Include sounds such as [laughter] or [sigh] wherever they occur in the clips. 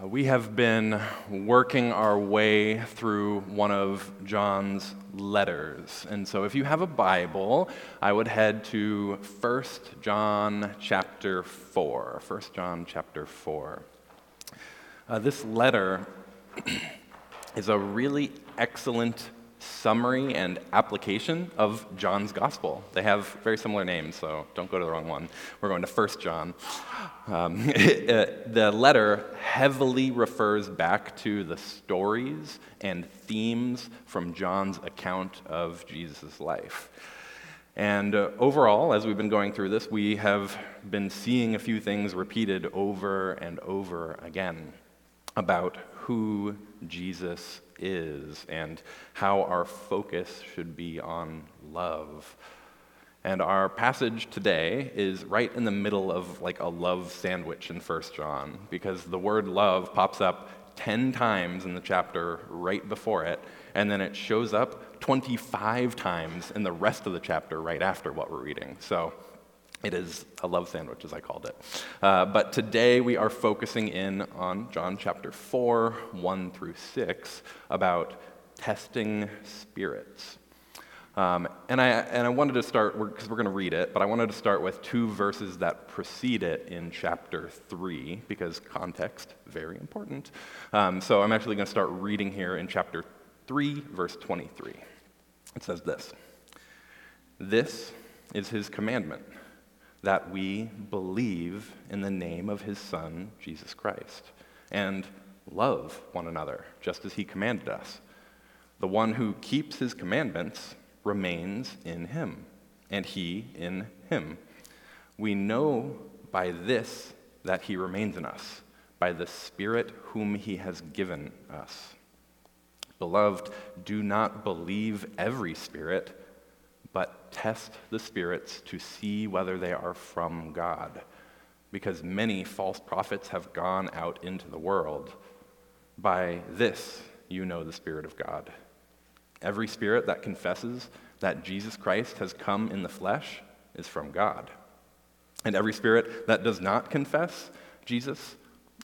Uh, we have been working our way through one of John's letters. And so if you have a Bible, I would head to 1 John chapter 4. 1 John chapter 4. Uh, this letter [clears throat] is a really excellent summary and application of John's gospel. They have very similar names, so don't go to the wrong one. We're going to 1 John. Um, [laughs] the letter heavily refers back to the stories and themes from John's account of Jesus' life. And uh, overall, as we've been going through this, we have been seeing a few things repeated over and over again about who Jesus is and how our focus should be on love. And our passage today is right in the middle of like a love sandwich in 1 John because the word love pops up 10 times in the chapter right before it, and then it shows up 25 times in the rest of the chapter right after what we're reading. So it is a love sandwich, as I called it. Uh, but today we are focusing in on John chapter 4, 1 through 6, about testing spirits. Um, and, I, and I wanted to start, because we're, we're going to read it, but I wanted to start with two verses that precede it in chapter 3, because context, very important. Um, so I'm actually going to start reading here in chapter 3, verse 23. It says this This is his commandment that we believe in the name of his Son, Jesus Christ, and love one another, just as he commanded us. The one who keeps his commandments remains in him, and he in him. We know by this that he remains in us, by the Spirit whom he has given us. Beloved, do not believe every spirit but test the spirits to see whether they are from God, because many false prophets have gone out into the world. By this you know the Spirit of God. Every spirit that confesses that Jesus Christ has come in the flesh is from God. And every spirit that does not confess Jesus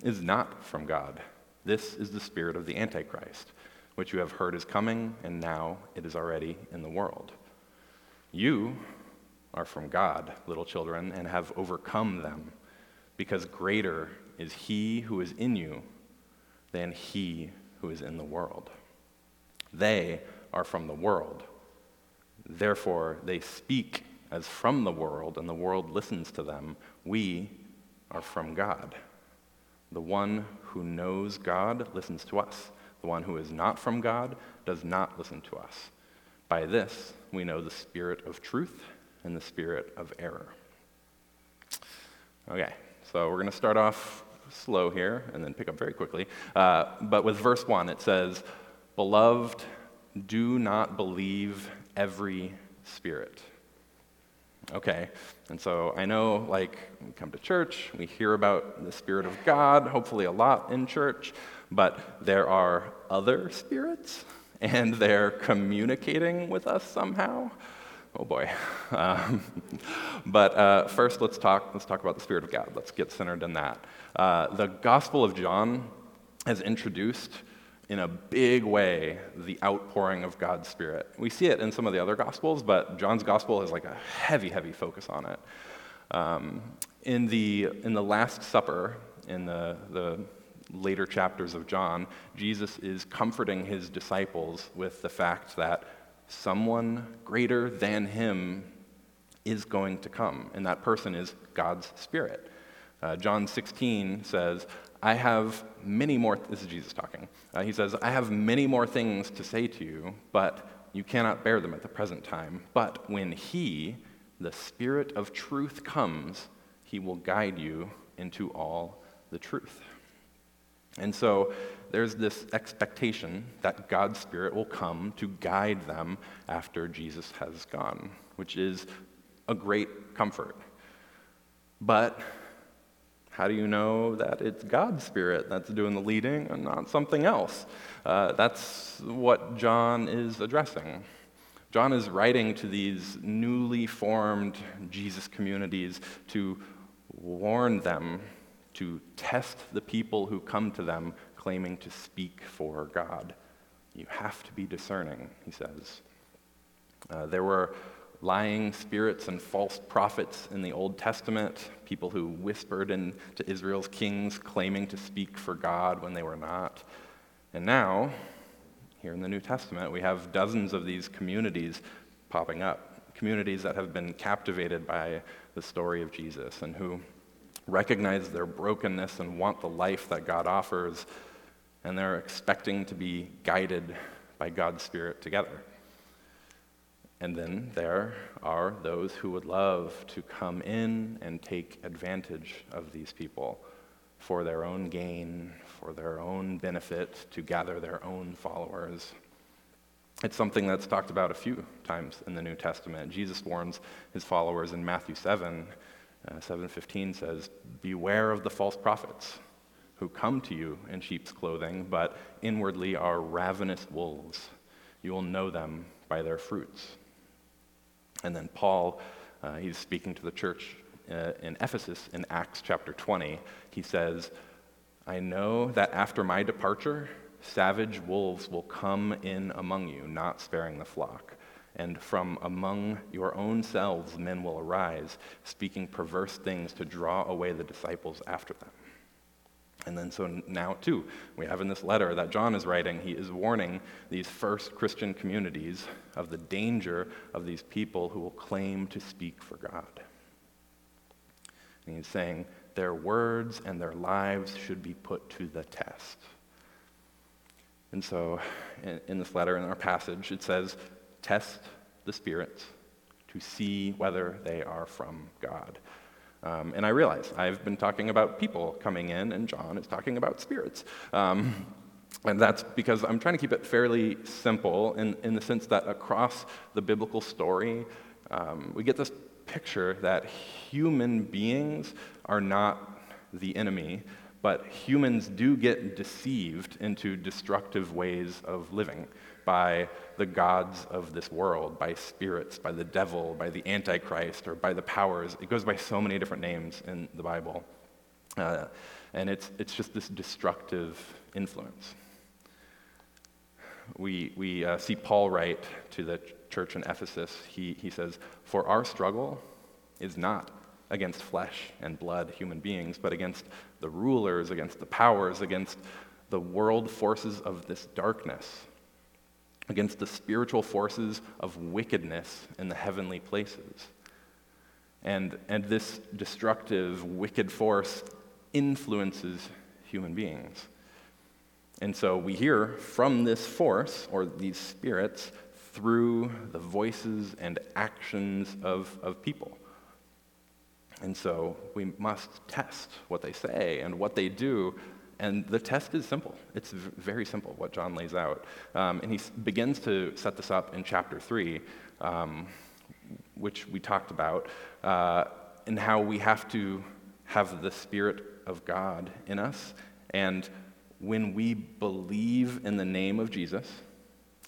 is not from God. This is the spirit of the Antichrist, which you have heard is coming, and now it is already in the world. You are from God, little children, and have overcome them, because greater is He who is in you than He who is in the world. They are from the world. Therefore, they speak as from the world, and the world listens to them. We are from God. The one who knows God listens to us. The one who is not from God does not listen to us. By this, we know the spirit of truth and the spirit of error. Okay, so we're going to start off slow here and then pick up very quickly. Uh, but with verse 1, it says, Beloved, do not believe every spirit. Okay, and so I know, like, we come to church, we hear about the Spirit of God, hopefully a lot in church, but there are other spirits and they're communicating with us somehow. Oh boy. Um, but uh, first, let's talk, let's talk about the Spirit of God. Let's get centered in that. Uh, the Gospel of John has introduced in a big way the outpouring of God's Spirit. We see it in some of the other Gospels, but John's Gospel has like a heavy, heavy focus on it. Um, in, the, in the Last Supper, in the, the later chapters of John, Jesus is comforting his disciples with the fact that someone greater than him is going to come, and that person is God's Spirit. Uh, John 16 says, I have many more, this is Jesus talking. Uh, he says, I have many more things to say to you, but you cannot bear them at the present time. But when He, the Spirit of truth, comes, He will guide you into all the truth. And so there's this expectation that God's Spirit will come to guide them after Jesus has gone, which is a great comfort. But how do you know that it's God's Spirit that's doing the leading and not something else? Uh, that's what John is addressing. John is writing to these newly formed Jesus communities to warn them to test the people who come to them claiming to speak for God. You have to be discerning, he says. Uh, there were lying spirits and false prophets in the Old Testament, people who whispered into Israel's kings claiming to speak for God when they were not. And now, here in the New Testament, we have dozens of these communities popping up, communities that have been captivated by the story of Jesus and who recognize their brokenness and want the life that God offers, and they're expecting to be guided by God's Spirit together. And then there are those who would love to come in and take advantage of these people for their own gain, for their own benefit, to gather their own followers. It's something that's talked about a few times in the New Testament. Jesus warns his followers in Matthew 7. Uh, 7:15 says, "Beware of the false prophets who come to you in sheep's clothing, but inwardly are ravenous wolves. You will know them by their fruits." And then Paul, uh, he's speaking to the church uh, in Ephesus in Acts chapter 20. He says, I know that after my departure, savage wolves will come in among you, not sparing the flock. And from among your own selves men will arise, speaking perverse things to draw away the disciples after them. And then, so now, too, we have in this letter that John is writing, he is warning these first Christian communities of the danger of these people who will claim to speak for God. And he's saying their words and their lives should be put to the test. And so, in, in this letter, in our passage, it says, Test the spirits to see whether they are from God. Um, and I realize I've been talking about people coming in, and John is talking about spirits. Um, and that's because I'm trying to keep it fairly simple in, in the sense that across the biblical story, um, we get this picture that human beings are not the enemy, but humans do get deceived into destructive ways of living by the gods of this world, by spirits, by the devil, by the Antichrist, or by the powers. It goes by so many different names in the Bible. Uh, and it's, it's just this destructive influence. We, we uh, see Paul write to the church in Ephesus. He, he says, For our struggle is not against flesh and blood, human beings, but against the rulers, against the powers, against the world forces of this darkness against the spiritual forces of wickedness in the heavenly places. And, and this destructive, wicked force influences human beings. And so we hear from this force, or these spirits, through the voices and actions of, of people. And so we must test what they say and what they do and the test is simple. It's very simple, what John lays out. Um, and he begins to set this up in chapter 3, um, which we talked about, uh, and how we have to have the Spirit of God in us. And when we believe in the name of Jesus,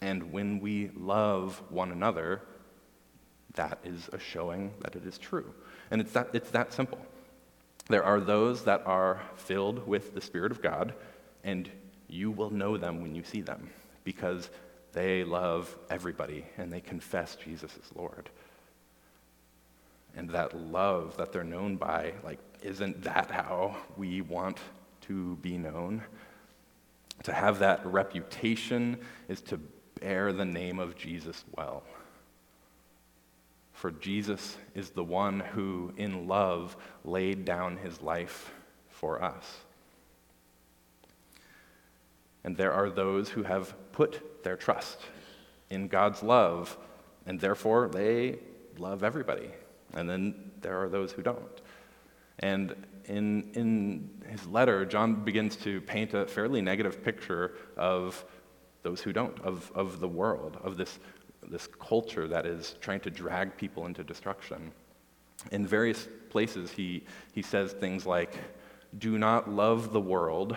and when we love one another, that is a showing that it is true. And it's that, it's that simple. There are those that are filled with the Spirit of God, and you will know them when you see them because they love everybody and they confess Jesus as Lord. And that love that they're known by, like, isn't that how we want to be known? To have that reputation is to bear the name of Jesus well. For Jesus is the one who, in love, laid down his life for us. And there are those who have put their trust in God's love, and therefore they love everybody. And then there are those who don't. And in, in his letter, John begins to paint a fairly negative picture of those who don't, of, of the world, of this this culture that is trying to drag people into destruction. In various places, he, he says things like, Do not love the world,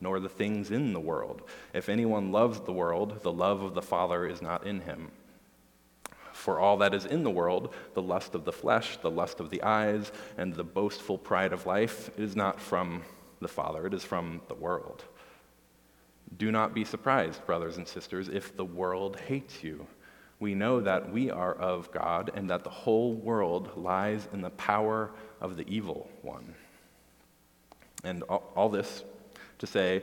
nor the things in the world. If anyone loves the world, the love of the Father is not in him. For all that is in the world, the lust of the flesh, the lust of the eyes, and the boastful pride of life, is not from the Father, it is from the world. Do not be surprised, brothers and sisters, if the world hates you. We know that we are of God and that the whole world lies in the power of the evil one. And all, this to say,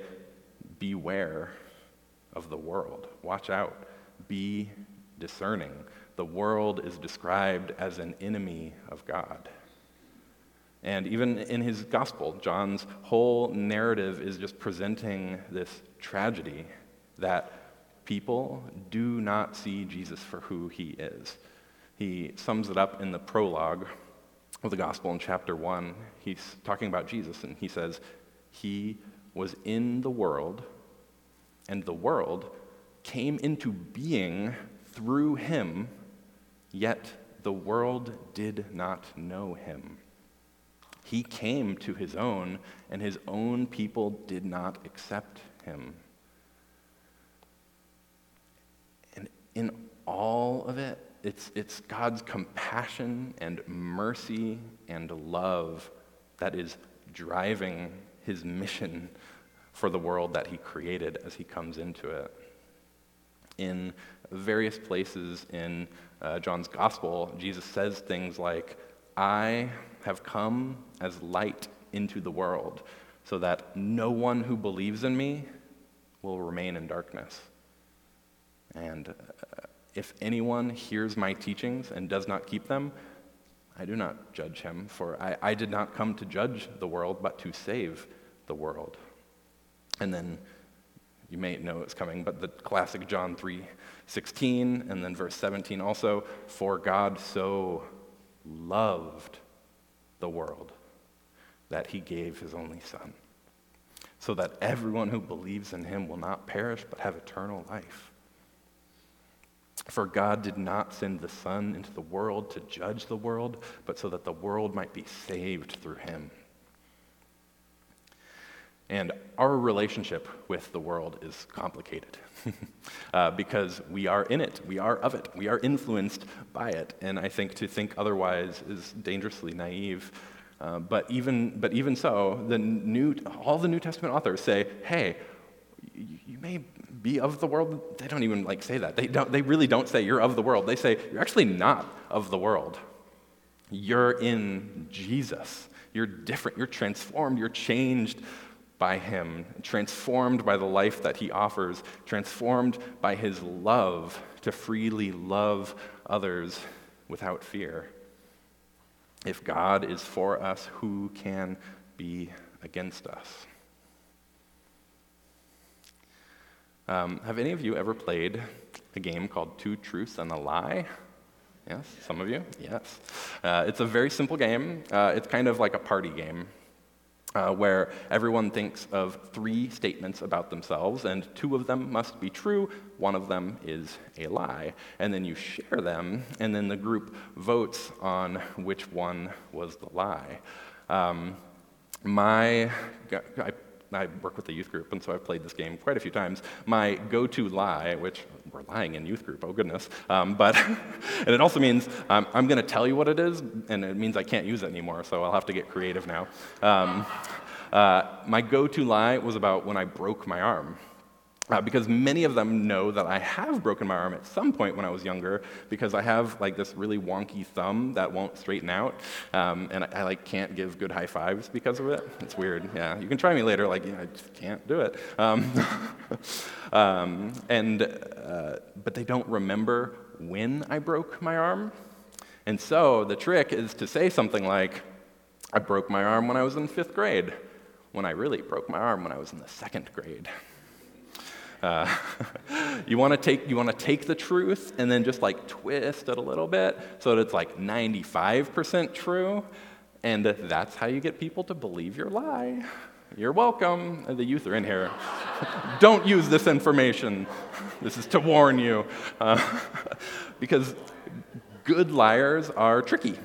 beware of the world. Watch out. Be discerning. The world is described as an enemy of God. And even in his gospel, John's whole narrative is just presenting this tragedy that people do not see Jesus for who he is. He sums it up in the prologue of the gospel in chapter 1. He's talking about Jesus, and he says, He was in the world, and the world came into being through him, yet the world did not know him. He came to his own, and his own people did not accept him. And in all of it, it's, it's God's compassion and mercy and love that is driving his mission for the world that he created as he comes into it. In various places in uh, John's gospel, Jesus says things like, I have come as light into the world so that no one who believes in me will remain in darkness. And uh, if anyone hears my teachings and does not keep them, I do not judge him, for I, I did not come to judge the world, but to save the world. And then you may know it's coming, but the classic John 3 16, and then verse 17 also, for God so loved the world that he gave his only Son, so that everyone who believes in him will not perish but have eternal life. For God did not send the Son into the world to judge the world, but so that the world might be saved through him. And our relationship with the world is complicated [laughs] uh, because we are in it, we are of it, we are influenced by it. And I think to think otherwise is dangerously naive. Uh, but, even, but even so, the new, all the New Testament authors say, hey, you, you may be of the world. They don't even like say that. They, don't, they really don't say you're of the world. They say you're actually not of the world. You're in Jesus. You're different. You're transformed. You're changed by Him, transformed by the life that He offers, transformed by His love to freely love others without fear. If God is for us, who can be against us? Um, have any of you ever played a game called Two Truths and a Lie? Yes, some of you? Yes. Uh, it's a very simple game. Uh, it's kind of like a party game uh, where everyone thinks of three statements about themselves, and two of them must be true, one of them is a lie. And then you share them, and then the group votes on which one was the lie. Um, my, I I work with the youth group, and so I've played this game quite a few times. My go to lie, which we're lying in youth group, oh goodness, um, but, [laughs] and it also means um, I'm going to tell you what it is, and it means I can't use it anymore, so I'll have to get creative now. Um, uh, my go to lie was about when I broke my arm. Uh, because many of them know that I have broken my arm at some point when I was younger because I have like this really wonky thumb that won't straighten out, um, and I, I, like can't give good high fives because of it. It's weird. Yeah, you can try me later. Like I just can't do it. Um, [laughs] um, and uh, but they don't remember when I broke my arm, and so the trick is to say something like, "I broke my arm when I was in fifth grade," when I really broke my arm when I was in the second grade. Uh, [laughs] you want to take take the truth and then just like twist it a little bit so that it's like 95% true, and that's how you get people to believe your lie. You're welcome. The youth are in here. [laughs] Don't use this information. This is to warn you, uh, [laughs] because good liars are tricky,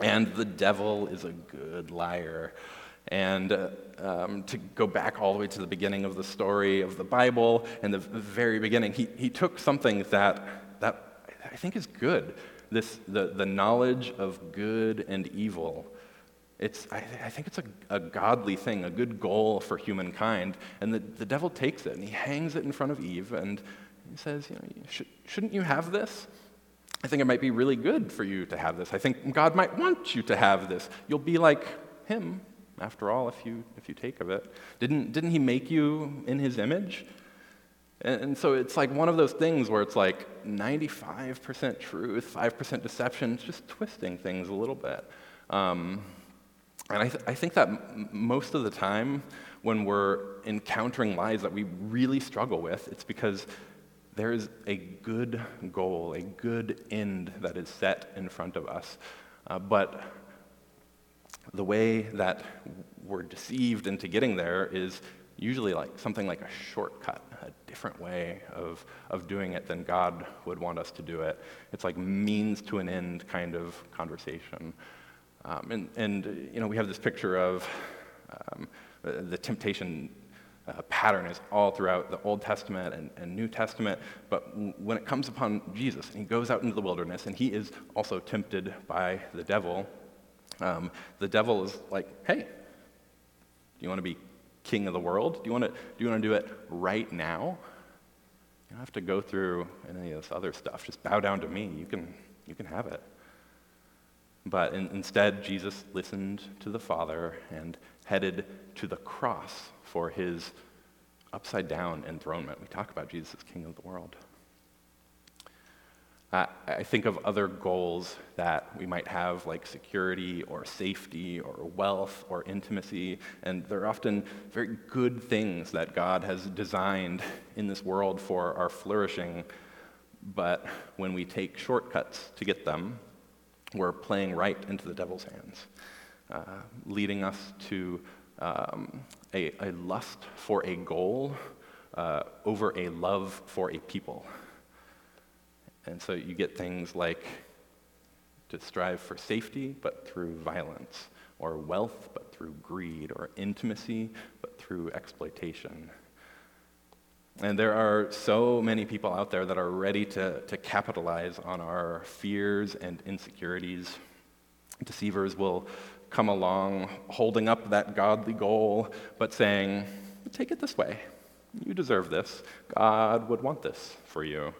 and the devil is a good liar. And uh, um, to go back all the way to the beginning of the story of the Bible and the very beginning, he, he took something that, that I think is good. This, the, the knowledge of good and evil. It's, I, I think it's a, a godly thing, a good goal for humankind. And the, the devil takes it and he hangs it in front of Eve and he says, you know, should, shouldn't you have this? I think it might be really good for you to have this. I think God might want you to have this. You'll be like him, after all, if you, if you take of it. Didn't, didn't he make you in his image? And, and so it's like one of those things where it's like 95% truth, 5% deception, it's just twisting things a little bit. Um, and I, th- I think that m- most of the time, when we're encountering lies that we really struggle with, it's because there is a good goal, a good end that is set in front of us. Uh, but the way that we're deceived into getting there is usually like something like a shortcut, a different way of, of doing it than God would want us to do it. It's like means to an end kind of conversation. Um, and, and, you know, we have this picture of um, the temptation uh, pattern is all throughout the Old Testament and, and New Testament. But when it comes upon Jesus, and he goes out into the wilderness, and he is also tempted by the devil, um, the devil is like, hey, do you want to be king of the world? Do you want to do, you want to do it right now? You don't have to go through any of this other stuff. Just bow down to me. You can, you can have it. But in, instead, Jesus listened to the Father and headed to the cross for his upside down enthronement. We talk about Jesus as King of the world. Uh, I think of other goals that we might have, like security or safety or wealth or intimacy, and they're often very good things that God has designed in this world for our flourishing. But when we take shortcuts to get them, we're playing right into the devil's hands, uh, leading us to um, a, a, lust for a goal uh, over a love for a people. And so you get things like to strive for safety, but through violence, or wealth, but through greed, or intimacy, but through exploitation. And there are so many people out there that are ready to, to capitalize on our fears and insecurities. Deceivers will come along holding up that godly goal, but saying, take it this way. You deserve this. God would want this for you.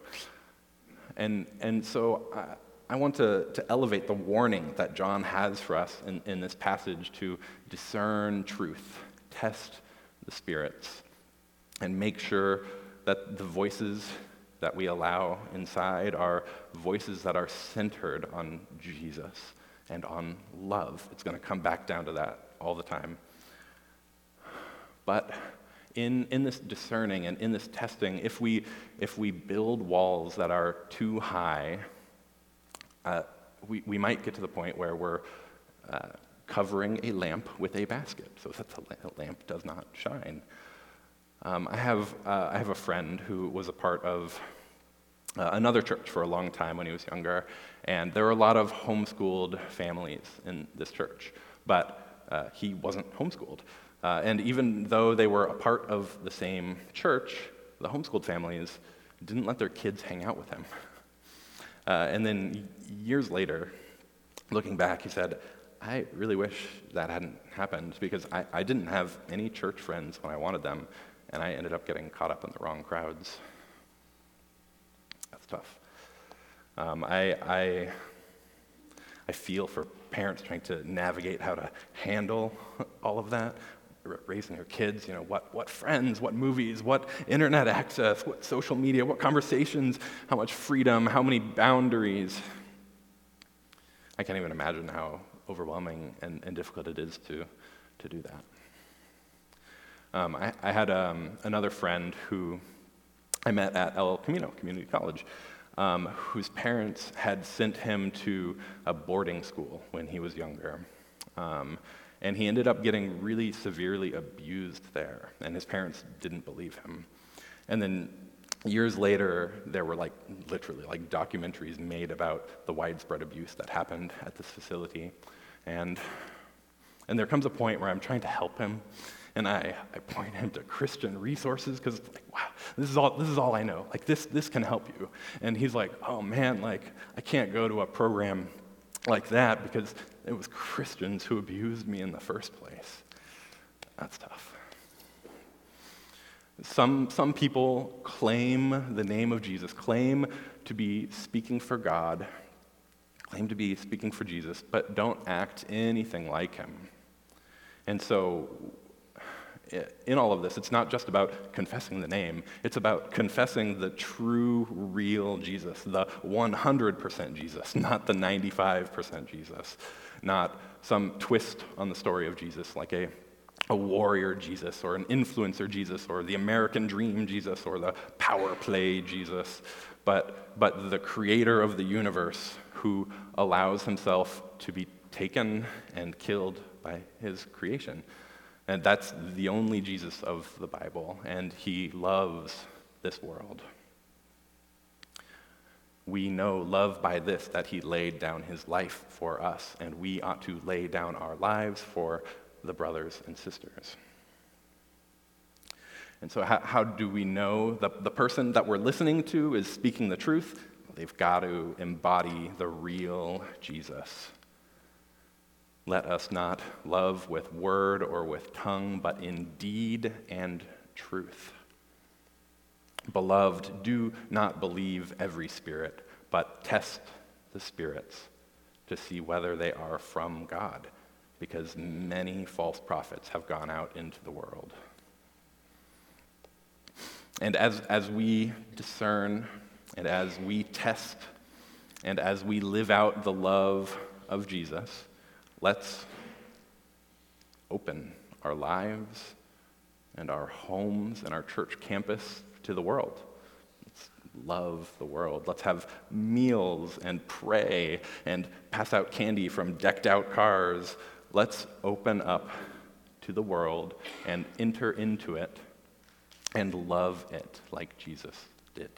And, and so I, I want to, to elevate the warning that John has for us in, in this passage to discern truth, test the spirits and make sure that the voices that we allow inside are voices that are centered on Jesus and on love. It's going to come back down to that all the time. But in, in this discerning and in this testing, if we, if we build walls that are too high, uh, we, we might get to the point where we're uh, covering a lamp with a basket so that the lamp does not shine. Um, I, have, uh, I have a friend who was a part of uh, another church for a long time when he was younger, and there were a lot of homeschooled families in this church, but uh, he wasn't homeschooled. Uh, and even though they were a part of the same church, the homeschooled families didn't let their kids hang out with him. [laughs] Uh, and then years later, looking back, he said, I really wish that hadn't happened because I, I didn't have any church friends when I wanted them and I ended up getting caught up in the wrong crowds. That's tough. Um, I, I, I feel for parents trying to navigate how to handle [laughs] all of that, raising their kids, you know, what, what friends, what movies, what internet access, what social media, what conversations, how much freedom, how many boundaries. I can't even imagine how overwhelming and, and difficult it is to, to do that. Um, I, I, had um, another friend who I met at El Camino Community College, um, whose parents had sent him to a boarding school when he was younger. And he ended up getting really severely abused there, and his parents didn't believe him. And then years later, there were like literally like documentaries made about the widespread abuse that happened at this facility. And, and there comes a point where I'm trying to help him and I, I point him to Christian resources because, it's like, wow, This is all, this is all I know. Like, this, this can help you. And he's like, oh man, like, I can't go to a program like that because it was Christians who abused me in the first place. That's tough. Some, some people claim the name of Jesus, claim to be speaking for God, claim to be speaking for Jesus, but don't act anything like him. And so, in all of this, it's not just about confessing the name, it's about confessing the true, real Jesus, the 100% Jesus, not the 95% Jesus, not some twist on the story of Jesus like a a warrior Jesus or an influencer Jesus or the American dream Jesus or the power play Jesus, but, but the creator of the universe who allows himself to be taken and killed by his creation. And that's the only Jesus of the Bible, and he loves this world. We know love by this that he laid down his life for us, and we ought to lay down our lives for the brothers and sisters. And so, how, how do we know the, the person that we're listening to is speaking the truth? They've got to embody the real Jesus. Let us not love with word or with tongue, but in deed and truth. Beloved, do not believe every spirit, but test the spirits to see whether they are from God because many false prophets have gone out into the world. And as, as we discern and as we test and as we live out the love of Jesus, let's open our lives and our homes and our church campus to the world. Let's love the world. Let's have meals and pray and pass out candy from decked out cars let's open up to the world and enter into it and love it like Jesus did.